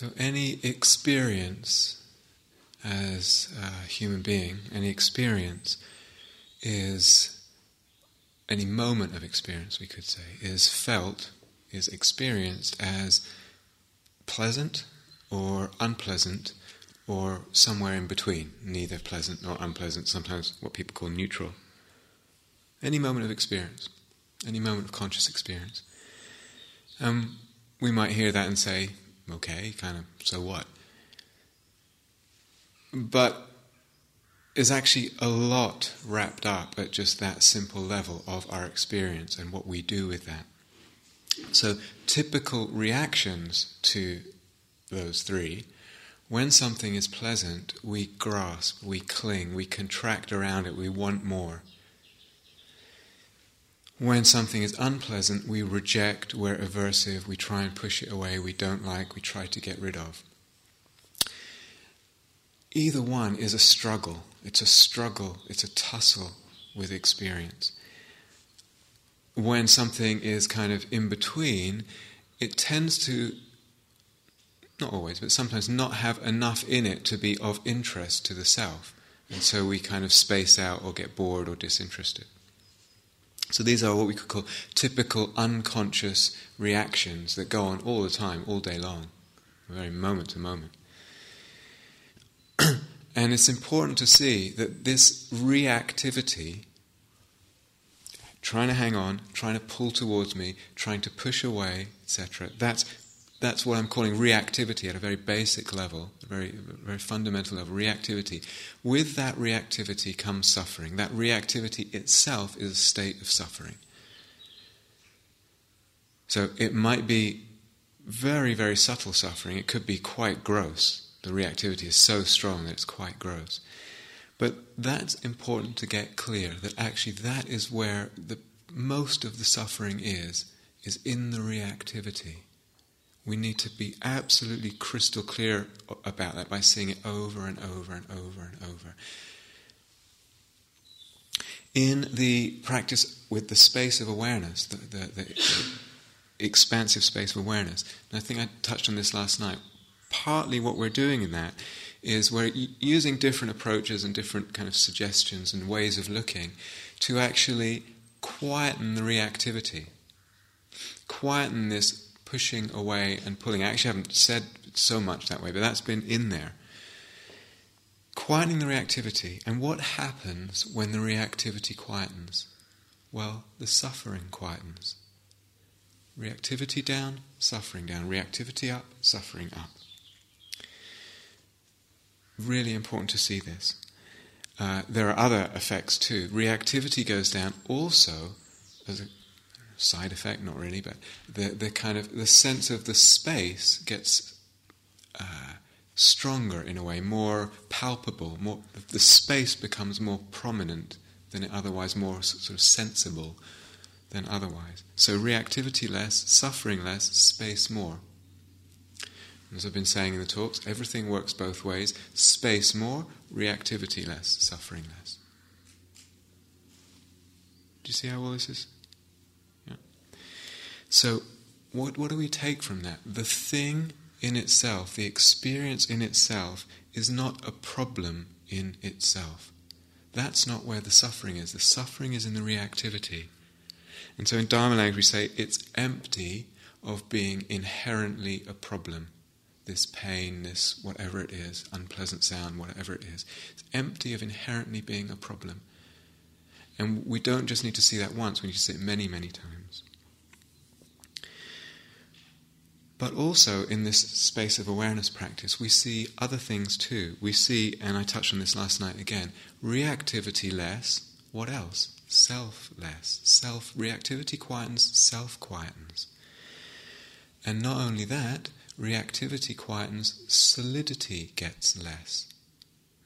So, any experience as a human being, any experience is any moment of experience, we could say, is felt, is experienced as pleasant or unpleasant or somewhere in between, neither pleasant nor unpleasant, sometimes what people call neutral. Any moment of experience, any moment of conscious experience. Um, we might hear that and say, okay, kind of, so what? But is actually a lot wrapped up at just that simple level of our experience and what we do with that. So, typical reactions to those three when something is pleasant, we grasp, we cling, we contract around it, we want more. When something is unpleasant, we reject, we're aversive, we try and push it away, we don't like, we try to get rid of. Either one is a struggle. It's a struggle, it's a tussle with experience. When something is kind of in between, it tends to, not always, but sometimes not have enough in it to be of interest to the self. And so we kind of space out or get bored or disinterested. So these are what we could call typical unconscious reactions that go on all the time, all day long, very moment to moment. and it's important to see that this reactivity, trying to hang on, trying to pull towards me, trying to push away, etc., that's, that's what I'm calling reactivity at a very basic level, very, very fundamental level, reactivity. With that reactivity comes suffering. That reactivity itself is a state of suffering. So it might be very, very subtle suffering, it could be quite gross the reactivity is so strong that it's quite gross. But that's important to get clear that actually that is where the most of the suffering is, is in the reactivity. We need to be absolutely crystal clear about that by seeing it over and over and over and over. In the practice with the space of awareness, the, the, the expansive space of awareness, and I think I touched on this last night, partly what we're doing in that is we're using different approaches and different kind of suggestions and ways of looking to actually quieten the reactivity, quieten this pushing away and pulling. I actually haven't said so much that way, but that's been in there. Quietening the reactivity. And what happens when the reactivity quietens? Well, the suffering quietens. Reactivity down, suffering down. Reactivity up, suffering up. Really important to see this. Uh, there are other effects too. Reactivity goes down also as a side effect, not really, but the, the kind of the sense of the space gets uh, stronger in a way, more palpable. More the space becomes more prominent than it otherwise, more sort of sensible than otherwise. So reactivity less, suffering less, space more. As I've been saying in the talks, everything works both ways space more, reactivity less, suffering less. Do you see how all this is? So, what, what do we take from that? The thing in itself, the experience in itself, is not a problem in itself. That's not where the suffering is. The suffering is in the reactivity. And so in Dharma language, we say it's empty of being inherently a problem this pain, this whatever it is, unpleasant sound, whatever it is. It's empty of inherently being a problem. And we don't just need to see that once, we need to see it many, many times. But also in this space of awareness practice, we see other things too. We see, and I touched on this last night again, reactivity less. What else? Self less. Self reactivity quietens, self quietens. And not only that, reactivity quietens, solidity gets less.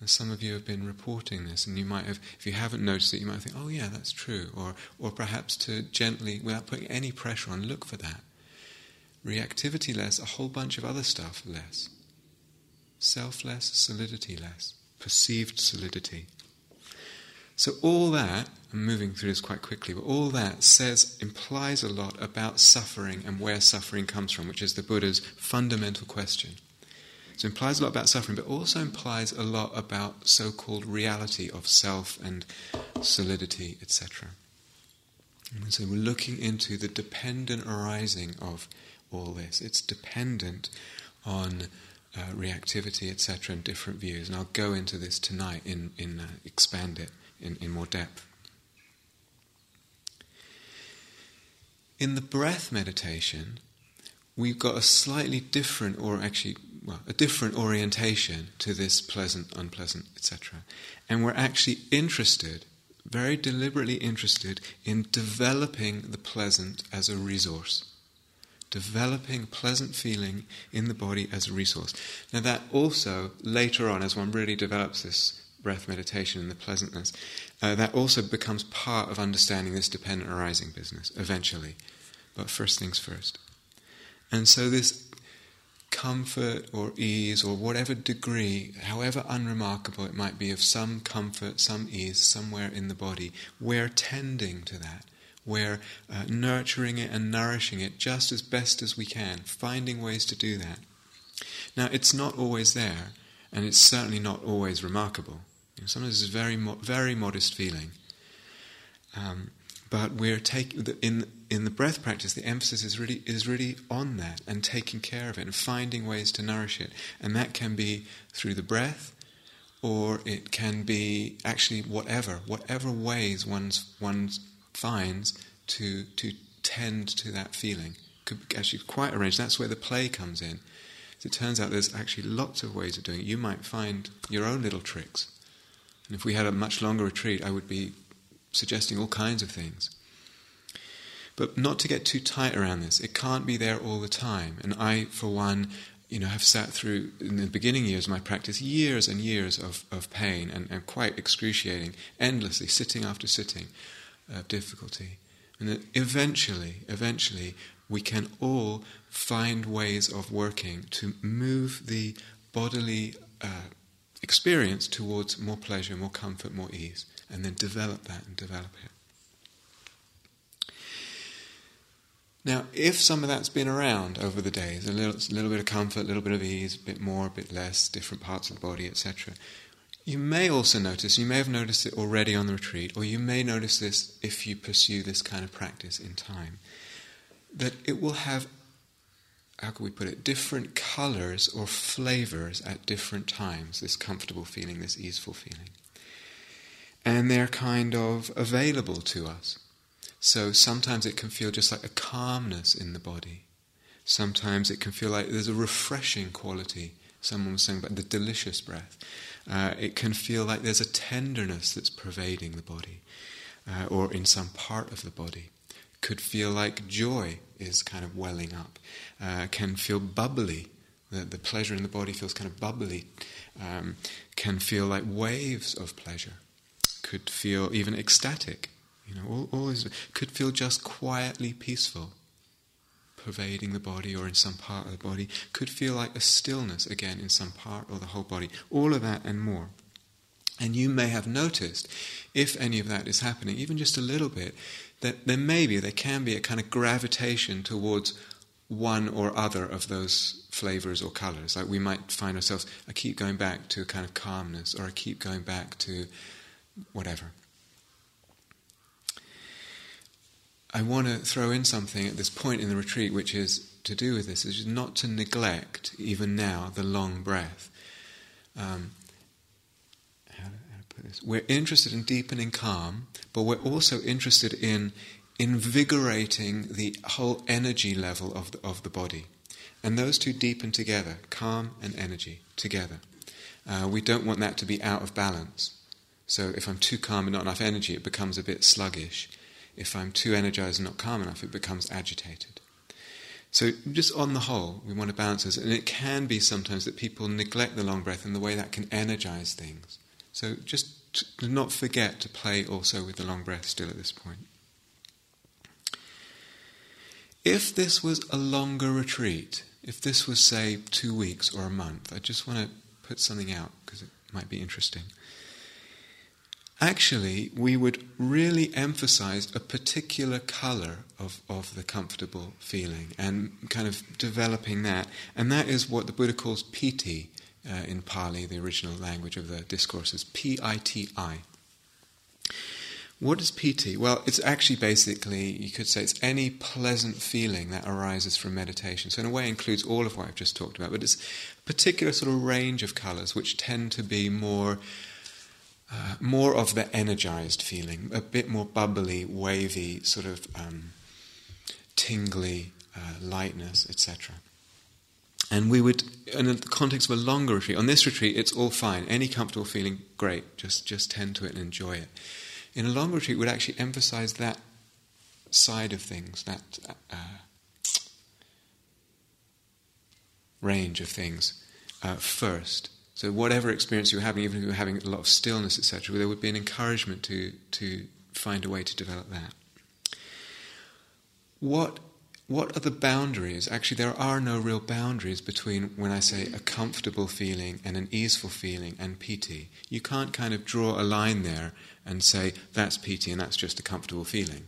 And some of you have been reporting this, and you might have, if you haven't noticed it, you might think, oh yeah, that's true. Or, or perhaps to gently, without putting any pressure on, look for that. Reactivity less, a whole bunch of other stuff less. Self less, solidity less, perceived solidity. So all that, I'm moving through this quite quickly, but all that says, implies a lot about suffering and where suffering comes from, which is the Buddha's fundamental question. So it implies a lot about suffering, but also implies a lot about so called reality of self and solidity, etc. And so we're looking into the dependent arising of all this. It's dependent on uh, reactivity, etc., and different views. And I'll go into this tonight in, in uh, expand it in, in more depth. In the breath meditation, we've got a slightly different, or actually, well, a different orientation to this pleasant, unpleasant, etc. And we're actually interested, very deliberately interested, in developing the pleasant as a resource. Developing pleasant feeling in the body as a resource. Now, that also, later on, as one really develops this breath meditation and the pleasantness, uh, that also becomes part of understanding this dependent arising business eventually. But first things first. And so, this comfort or ease or whatever degree, however unremarkable it might be, of some comfort, some ease somewhere in the body, we're tending to that. We're uh, nurturing it and nourishing it just as best as we can, finding ways to do that. Now, it's not always there, and it's certainly not always remarkable. You know, sometimes it's a very, mo- very modest feeling. Um, but we're taking in in the breath practice. The emphasis is really is really on that and taking care of it and finding ways to nourish it, and that can be through the breath, or it can be actually whatever whatever ways one's one finds to to tend to that feeling. Could actually quite arranged. That's where the play comes in. As it turns out, there's actually lots of ways of doing it. You might find your own little tricks. And if we had a much longer retreat, I would be suggesting all kinds of things. But not to get too tight around this. It can't be there all the time. And I, for one, you know, have sat through, in the beginning years of my practice, years and years of, of pain and, and quite excruciating, endlessly, sitting after sitting, of difficulty. And that eventually, eventually, we can all find ways of working to move the bodily uh, experience towards more pleasure, more comfort, more ease and then develop that and develop it. Now, if some of that's been around over the days, a little, a little bit of comfort, a little bit of ease, a bit more, a bit less, different parts of the body, etc., you may also notice, you may have noticed it already on the retreat, or you may notice this if you pursue this kind of practice in time, that it will have, how can we put it, different colors or flavors at different times, this comfortable feeling, this easeful feeling and they're kind of available to us. So sometimes it can feel just like a calmness in the body. Sometimes it can feel like there's a refreshing quality. Someone was saying about the delicious breath. Uh, it can feel like there's a tenderness that's pervading the body, uh, or in some part of the body. Could feel like joy is kind of welling up. Uh, can feel bubbly. The, the pleasure in the body feels kind of bubbly. Um, can feel like waves of pleasure could feel even ecstatic, you know, all, all this, could feel just quietly peaceful, pervading the body or in some part of the body, could feel like a stillness again in some part or the whole body, all of that and more. And you may have noticed, if any of that is happening, even just a little bit, that there may be, there can be a kind of gravitation towards one or other of those flavors or colors. Like we might find ourselves, I keep going back to a kind of calmness, or I keep going back to whatever. I want to throw in something at this point in the retreat, which is to do with this, which is not to neglect, even now, the long breath. Um, how, how to put this? We're interested in deepening calm, but we're also interested in invigorating the whole energy level of the, of the body. And those two deepen together, calm and energy together. Uh, we don't want that to be out of balance. So if I'm too calm and not enough energy, it becomes a bit sluggish. If I'm too energized and not calm enough, it becomes agitated. So, just on the whole, we want to balance this. And it can be sometimes that people neglect the long breath and the way that can energize things. So, just to not forget to play also with the long breath still at this point. If this was a longer retreat, if this was, say, two weeks or a month, I just want to put something out because it might be interesting. Actually we would really emphasize a particular color of, of the comfortable feeling and kind of developing that. And that is what the Buddha calls piti uh, in Pali, the original language of the discourses, P I T I. What is piti? Well, it's actually basically, you could say, it's any pleasant feeling that arises from meditation. So, in a way, includes all of what I've just talked about, but it's a particular sort of range of colours which tend to be more. More of the energized feeling, a bit more bubbly, wavy, sort of um, tingly uh, lightness, etc. And we would, in the context of a longer retreat, on this retreat, it's all fine. Any comfortable feeling, great. Just just tend to it and enjoy it. In a longer retreat, we'd actually emphasize that side of things, that uh, range of things uh, first. So whatever experience you're having, even if you're having a lot of stillness, etc., there would be an encouragement to to find a way to develop that. What what are the boundaries? Actually, there are no real boundaries between when I say a comfortable feeling and an easeful feeling and piti. You can't kind of draw a line there and say that's piti and that's just a comfortable feeling.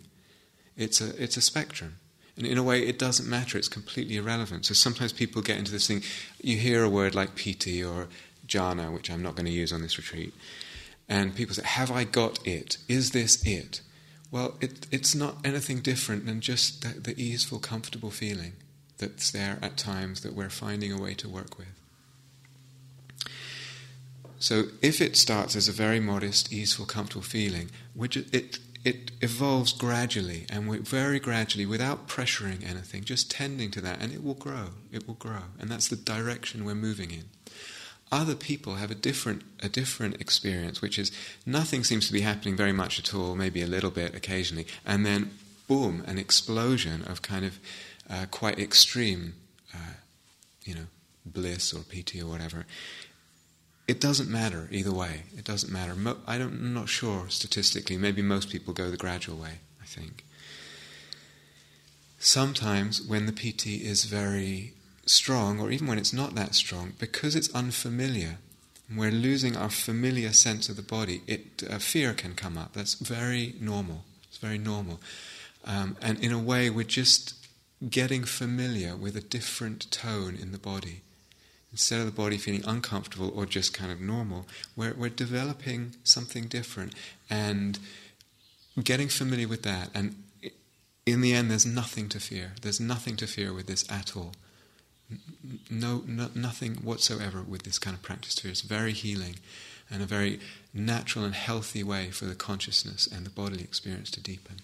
It's a, it's a spectrum. And in a way, it doesn't matter, it's completely irrelevant. So sometimes people get into this thing, you hear a word like piti or jhana, which I'm not going to use on this retreat, and people say, Have I got it? Is this it? Well, it, it's not anything different than just the, the easeful, comfortable feeling that's there at times that we're finding a way to work with. So, if it starts as a very modest, easeful, comfortable feeling, which it it evolves gradually and very gradually, without pressuring anything, just tending to that, and it will grow. It will grow, and that's the direction we're moving in other people have a different a different experience, which is nothing seems to be happening very much at all, maybe a little bit occasionally, and then boom, an explosion of kind of uh, quite extreme, uh, you know, bliss or piti or whatever. It doesn't matter either way. It doesn't matter. Mo- I don't, I'm not sure statistically. Maybe most people go the gradual way. I think. Sometimes when the piti is very strong, or even when it's not that strong, because it's unfamiliar, we're losing our familiar sense of the body, it, uh, fear can come up. That's very normal. It's very normal. Um, and in a way, we're just getting familiar with a different tone in the body. Instead of the body feeling uncomfortable or just kind of normal, we're, we're developing something different and getting familiar with that. And in the end, there's nothing to fear. There's nothing to fear with this at all no, no, nothing whatsoever with this kind of practice here. It's very healing and a very natural and healthy way for the consciousness and the bodily experience to deepen.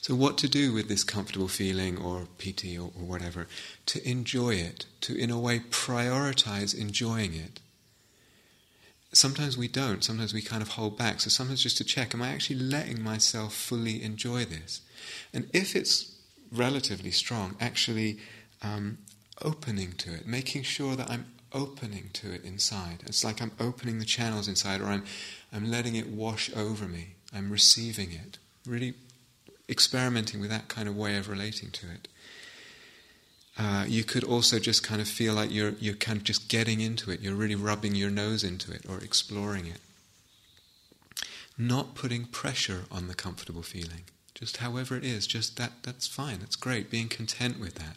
So, what to do with this comfortable feeling or piti or, or whatever? To enjoy it, to in a way prioritize enjoying it. Sometimes we don't, sometimes we kind of hold back. So, sometimes just to check, am I actually letting myself fully enjoy this? And if it's relatively strong, actually um, opening to it, making sure that I'm opening to it inside. It's like I'm opening the channels inside, or I'm, I'm letting it wash over me. I'm receiving it. Really experimenting with that kind of way of relating to it. Uh, you could also just kind of feel like you're, you're kind of just getting into it. You're really rubbing your nose into it or exploring it. Not putting pressure on the comfortable feeling. Just however it is, just that, that's fine, that's great, being content with that.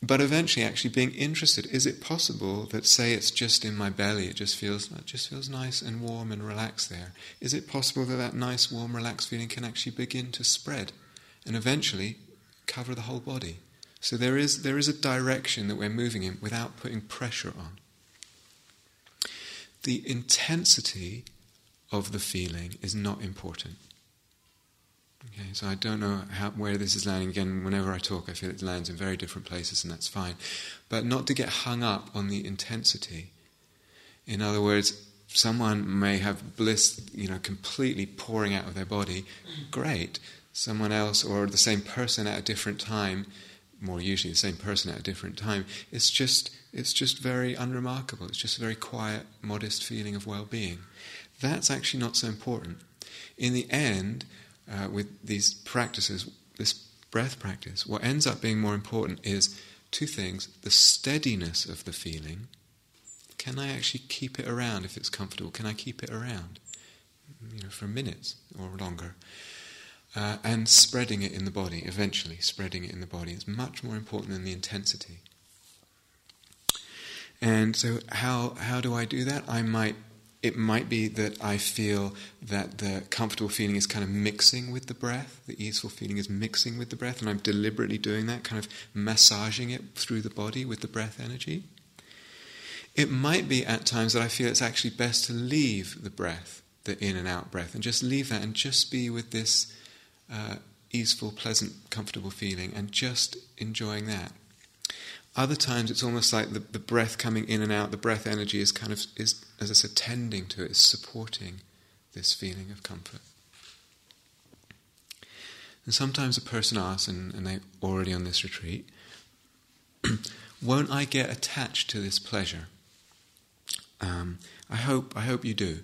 But eventually, actually being interested, is it possible that, say, it's just in my belly, it just feels, it just feels nice and warm and relaxed there? Is it possible that that nice, warm, relaxed feeling can actually begin to spread and eventually cover the whole body? So there is, there is a direction that we're moving in without putting pressure on. The intensity of the feeling is not important. Okay, so I don't know how, where this is landing. Again, whenever I talk, I feel it lands in very different places, and that's fine. But not to get hung up on the intensity. In other words, someone may have bliss, you know, completely pouring out of their body. Great. Someone else, or the same person at a different time, more usually the same person at a different time. It's just, it's just very unremarkable. It's just a very quiet, modest feeling of well-being. That's actually not so important. In the end uh, with these practices, this breath practice, what ends up being more important is two things the steadiness of the feeling, Can I actually keep it around if it's comfortable? Can I keep it around, you know, for minutes or longer? Uh, and spreading it in the body, eventually spreading it in the body, is much more important than the intensity. And so, how how do I do that? I might it might be that I feel that the comfortable feeling is kind of mixing with the breath, the easeful feeling is mixing with the breath, and I'm deliberately doing that, kind of massaging it through the body with the breath energy. It might be at times that I feel it's actually best to leave the breath, the in and out breath, and just leave that and just be with this uh, easeful, pleasant, comfortable feeling and just enjoying that. Other times it's almost like the, the breath coming in and out, the breath energy is kind of, is, as I said, tending to it, is supporting this feeling of comfort. And sometimes a person asks, and, and they're already on this retreat, won't I get attached to this pleasure? Um, I hope I hope you do.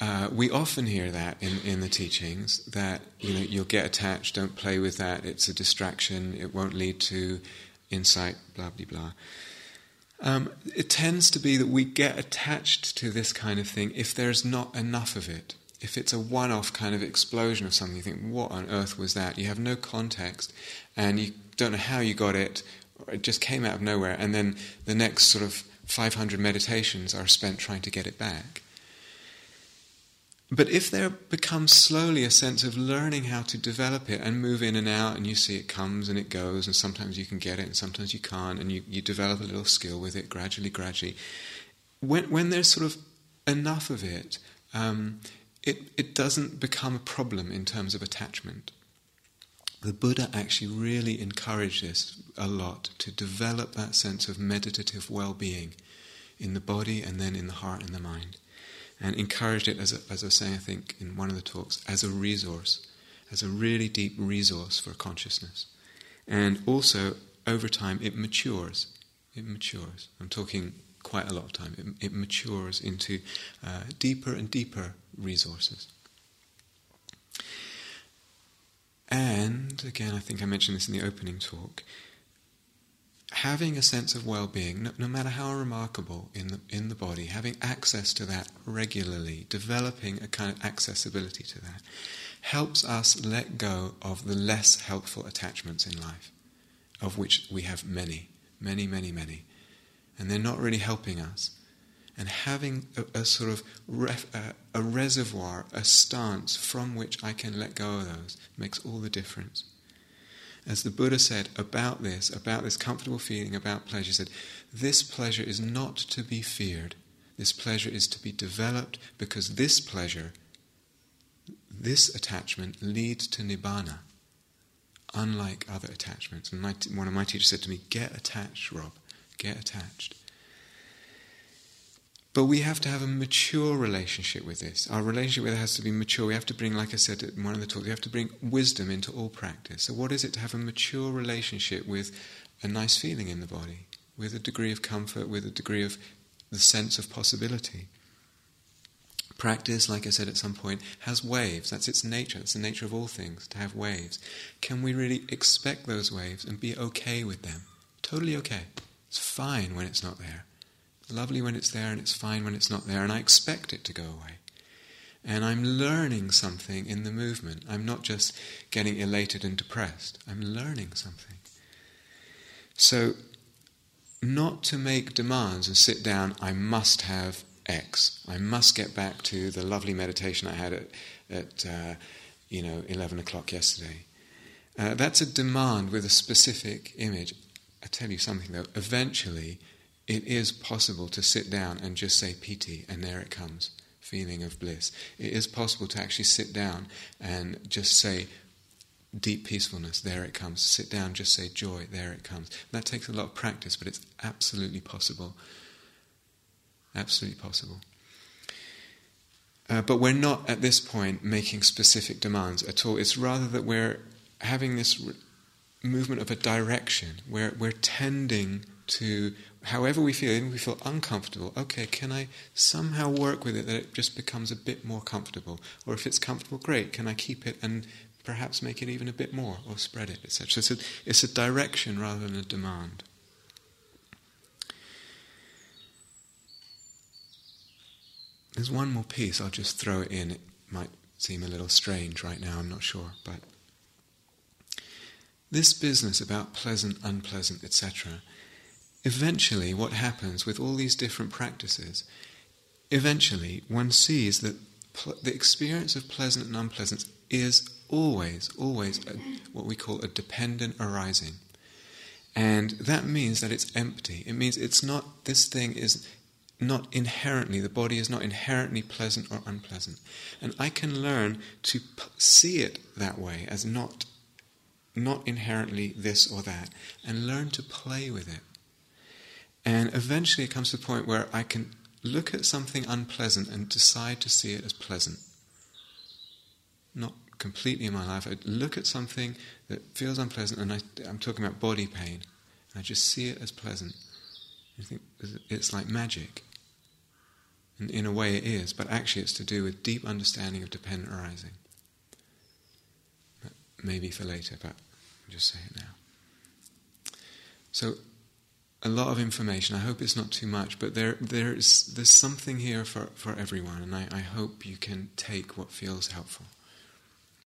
Uh, we often hear that in, in the teachings that you know you'll get attached, don't play with that, it's a distraction, it won't lead to insight, blah, blah, blah. Um, it tends to be that we get attached to this kind of thing if there's not enough of it. If it's a one off kind of explosion of something, you think, what on earth was that? You have no context and you don't know how you got it, it just came out of nowhere, and then the next sort of 500 meditations are spent trying to get it back. But if there becomes slowly a sense of learning how to develop it and move in and out, and you see it comes and it goes, and sometimes you can get it and sometimes you can't, and you, you develop a little skill with it gradually, gradually. When, when there's sort of enough of it, um, it, it doesn't become a problem in terms of attachment. The Buddha actually really encouraged this a lot to develop that sense of meditative well being in the body and then in the heart and the mind and encouraged it, as, a, as I was saying, I think, in one of the talks, as a resource, as a really deep resource for consciousness. And also, over time, it matures. It matures. I'm talking quite a lot of time. It, it matures into uh, deeper and deeper resources. And, again, I think I mentioned this in the opening talk, having a sense of well-being, no, no, matter how remarkable in the in the body, having access to that regularly, developing a kind of accessibility to that, helps us let go of the less helpful attachments in life, of which we have many, many, many, many, and they're not really helping us. And having a, a sort of ref, a reservoir, a stance from which I can let go of those makes all the difference as the Buddha said about this, about this comfortable feeling, about pleasure, he said, This pleasure is not to be feared. This pleasure is to be developed because this pleasure, this attachment, leads to nibbana, unlike other attachments. And my, one of my teachers said to me, Get attached, Rob, get attached. But we have to have a mature relationship with this. Our relationship with it has to be mature. We have to bring, like I said in one of the talks, we have to bring wisdom into all practice. So, what is it to have a mature relationship with a nice feeling in the body, with a degree of comfort, with a degree of the sense of possibility? Practice, like I said at some point, has waves. That's its nature. That's the nature of all things, to have waves. Can we really expect those waves and be okay with them? Totally okay. It's fine when it's not there lovely when it's there and it's fine when it's not there, and I expect it to go away. And I'm learning something in the movement. I'm not just getting elated and depressed, I'm learning something. So, not to make demands and sit down, I must have X. I must get back to the lovely meditation I had at, at uh, you know, 11 o'clock yesterday. Uh, that's a demand with a specific image. I tell you something though, eventually it is possible to sit down and just say piti, and there it comes feeling of bliss. It is possible to actually sit down and just say deep peacefulness, there it comes. Sit down, just say joy, there it comes. That takes a lot of practice, but it's absolutely possible. Absolutely possible. Uh, but we're not at this point making specific demands at all. It's rather that we're having this re- movement of a direction where we're tending to however we feel, even if we feel uncomfortable, okay, can I somehow work with it that it just becomes a bit more comfortable? Or if it's comfortable, great, can I keep it and perhaps make it even a bit more or spread it, etc. So it's a, it's a direction rather than a demand. there's one more piece, I'll just throw it in. It might seem a little strange right now, I'm not sure, but this business about pleasant, unpleasant, etc., eventually what happens with all these different practices, eventually one sees that pl- the experience of pleasant and unpleasant is always, always a, what we call a dependent arising. And that means that it's empty. It means it's not, this thing is not inherently, the body is not inherently pleasant or unpleasant. And I can learn to p- see it that way as not, not inherently this or that, and learn to play with it. And eventually it comes to the point where I can look at something unpleasant and decide to see it as pleasant. Not completely in my life. I look at something that feels unpleasant, and I, am talking about body pain. I just see it as pleasant. I think it's like magic. And in a way, it is, but actually, it's to do with deep understanding of dependent arising. Maybe for later, but I'll just say it now. So, a lot of information. I hope it's not too much, but there, there is, there's something here for, for everyone, and I, I hope you can take what feels helpful.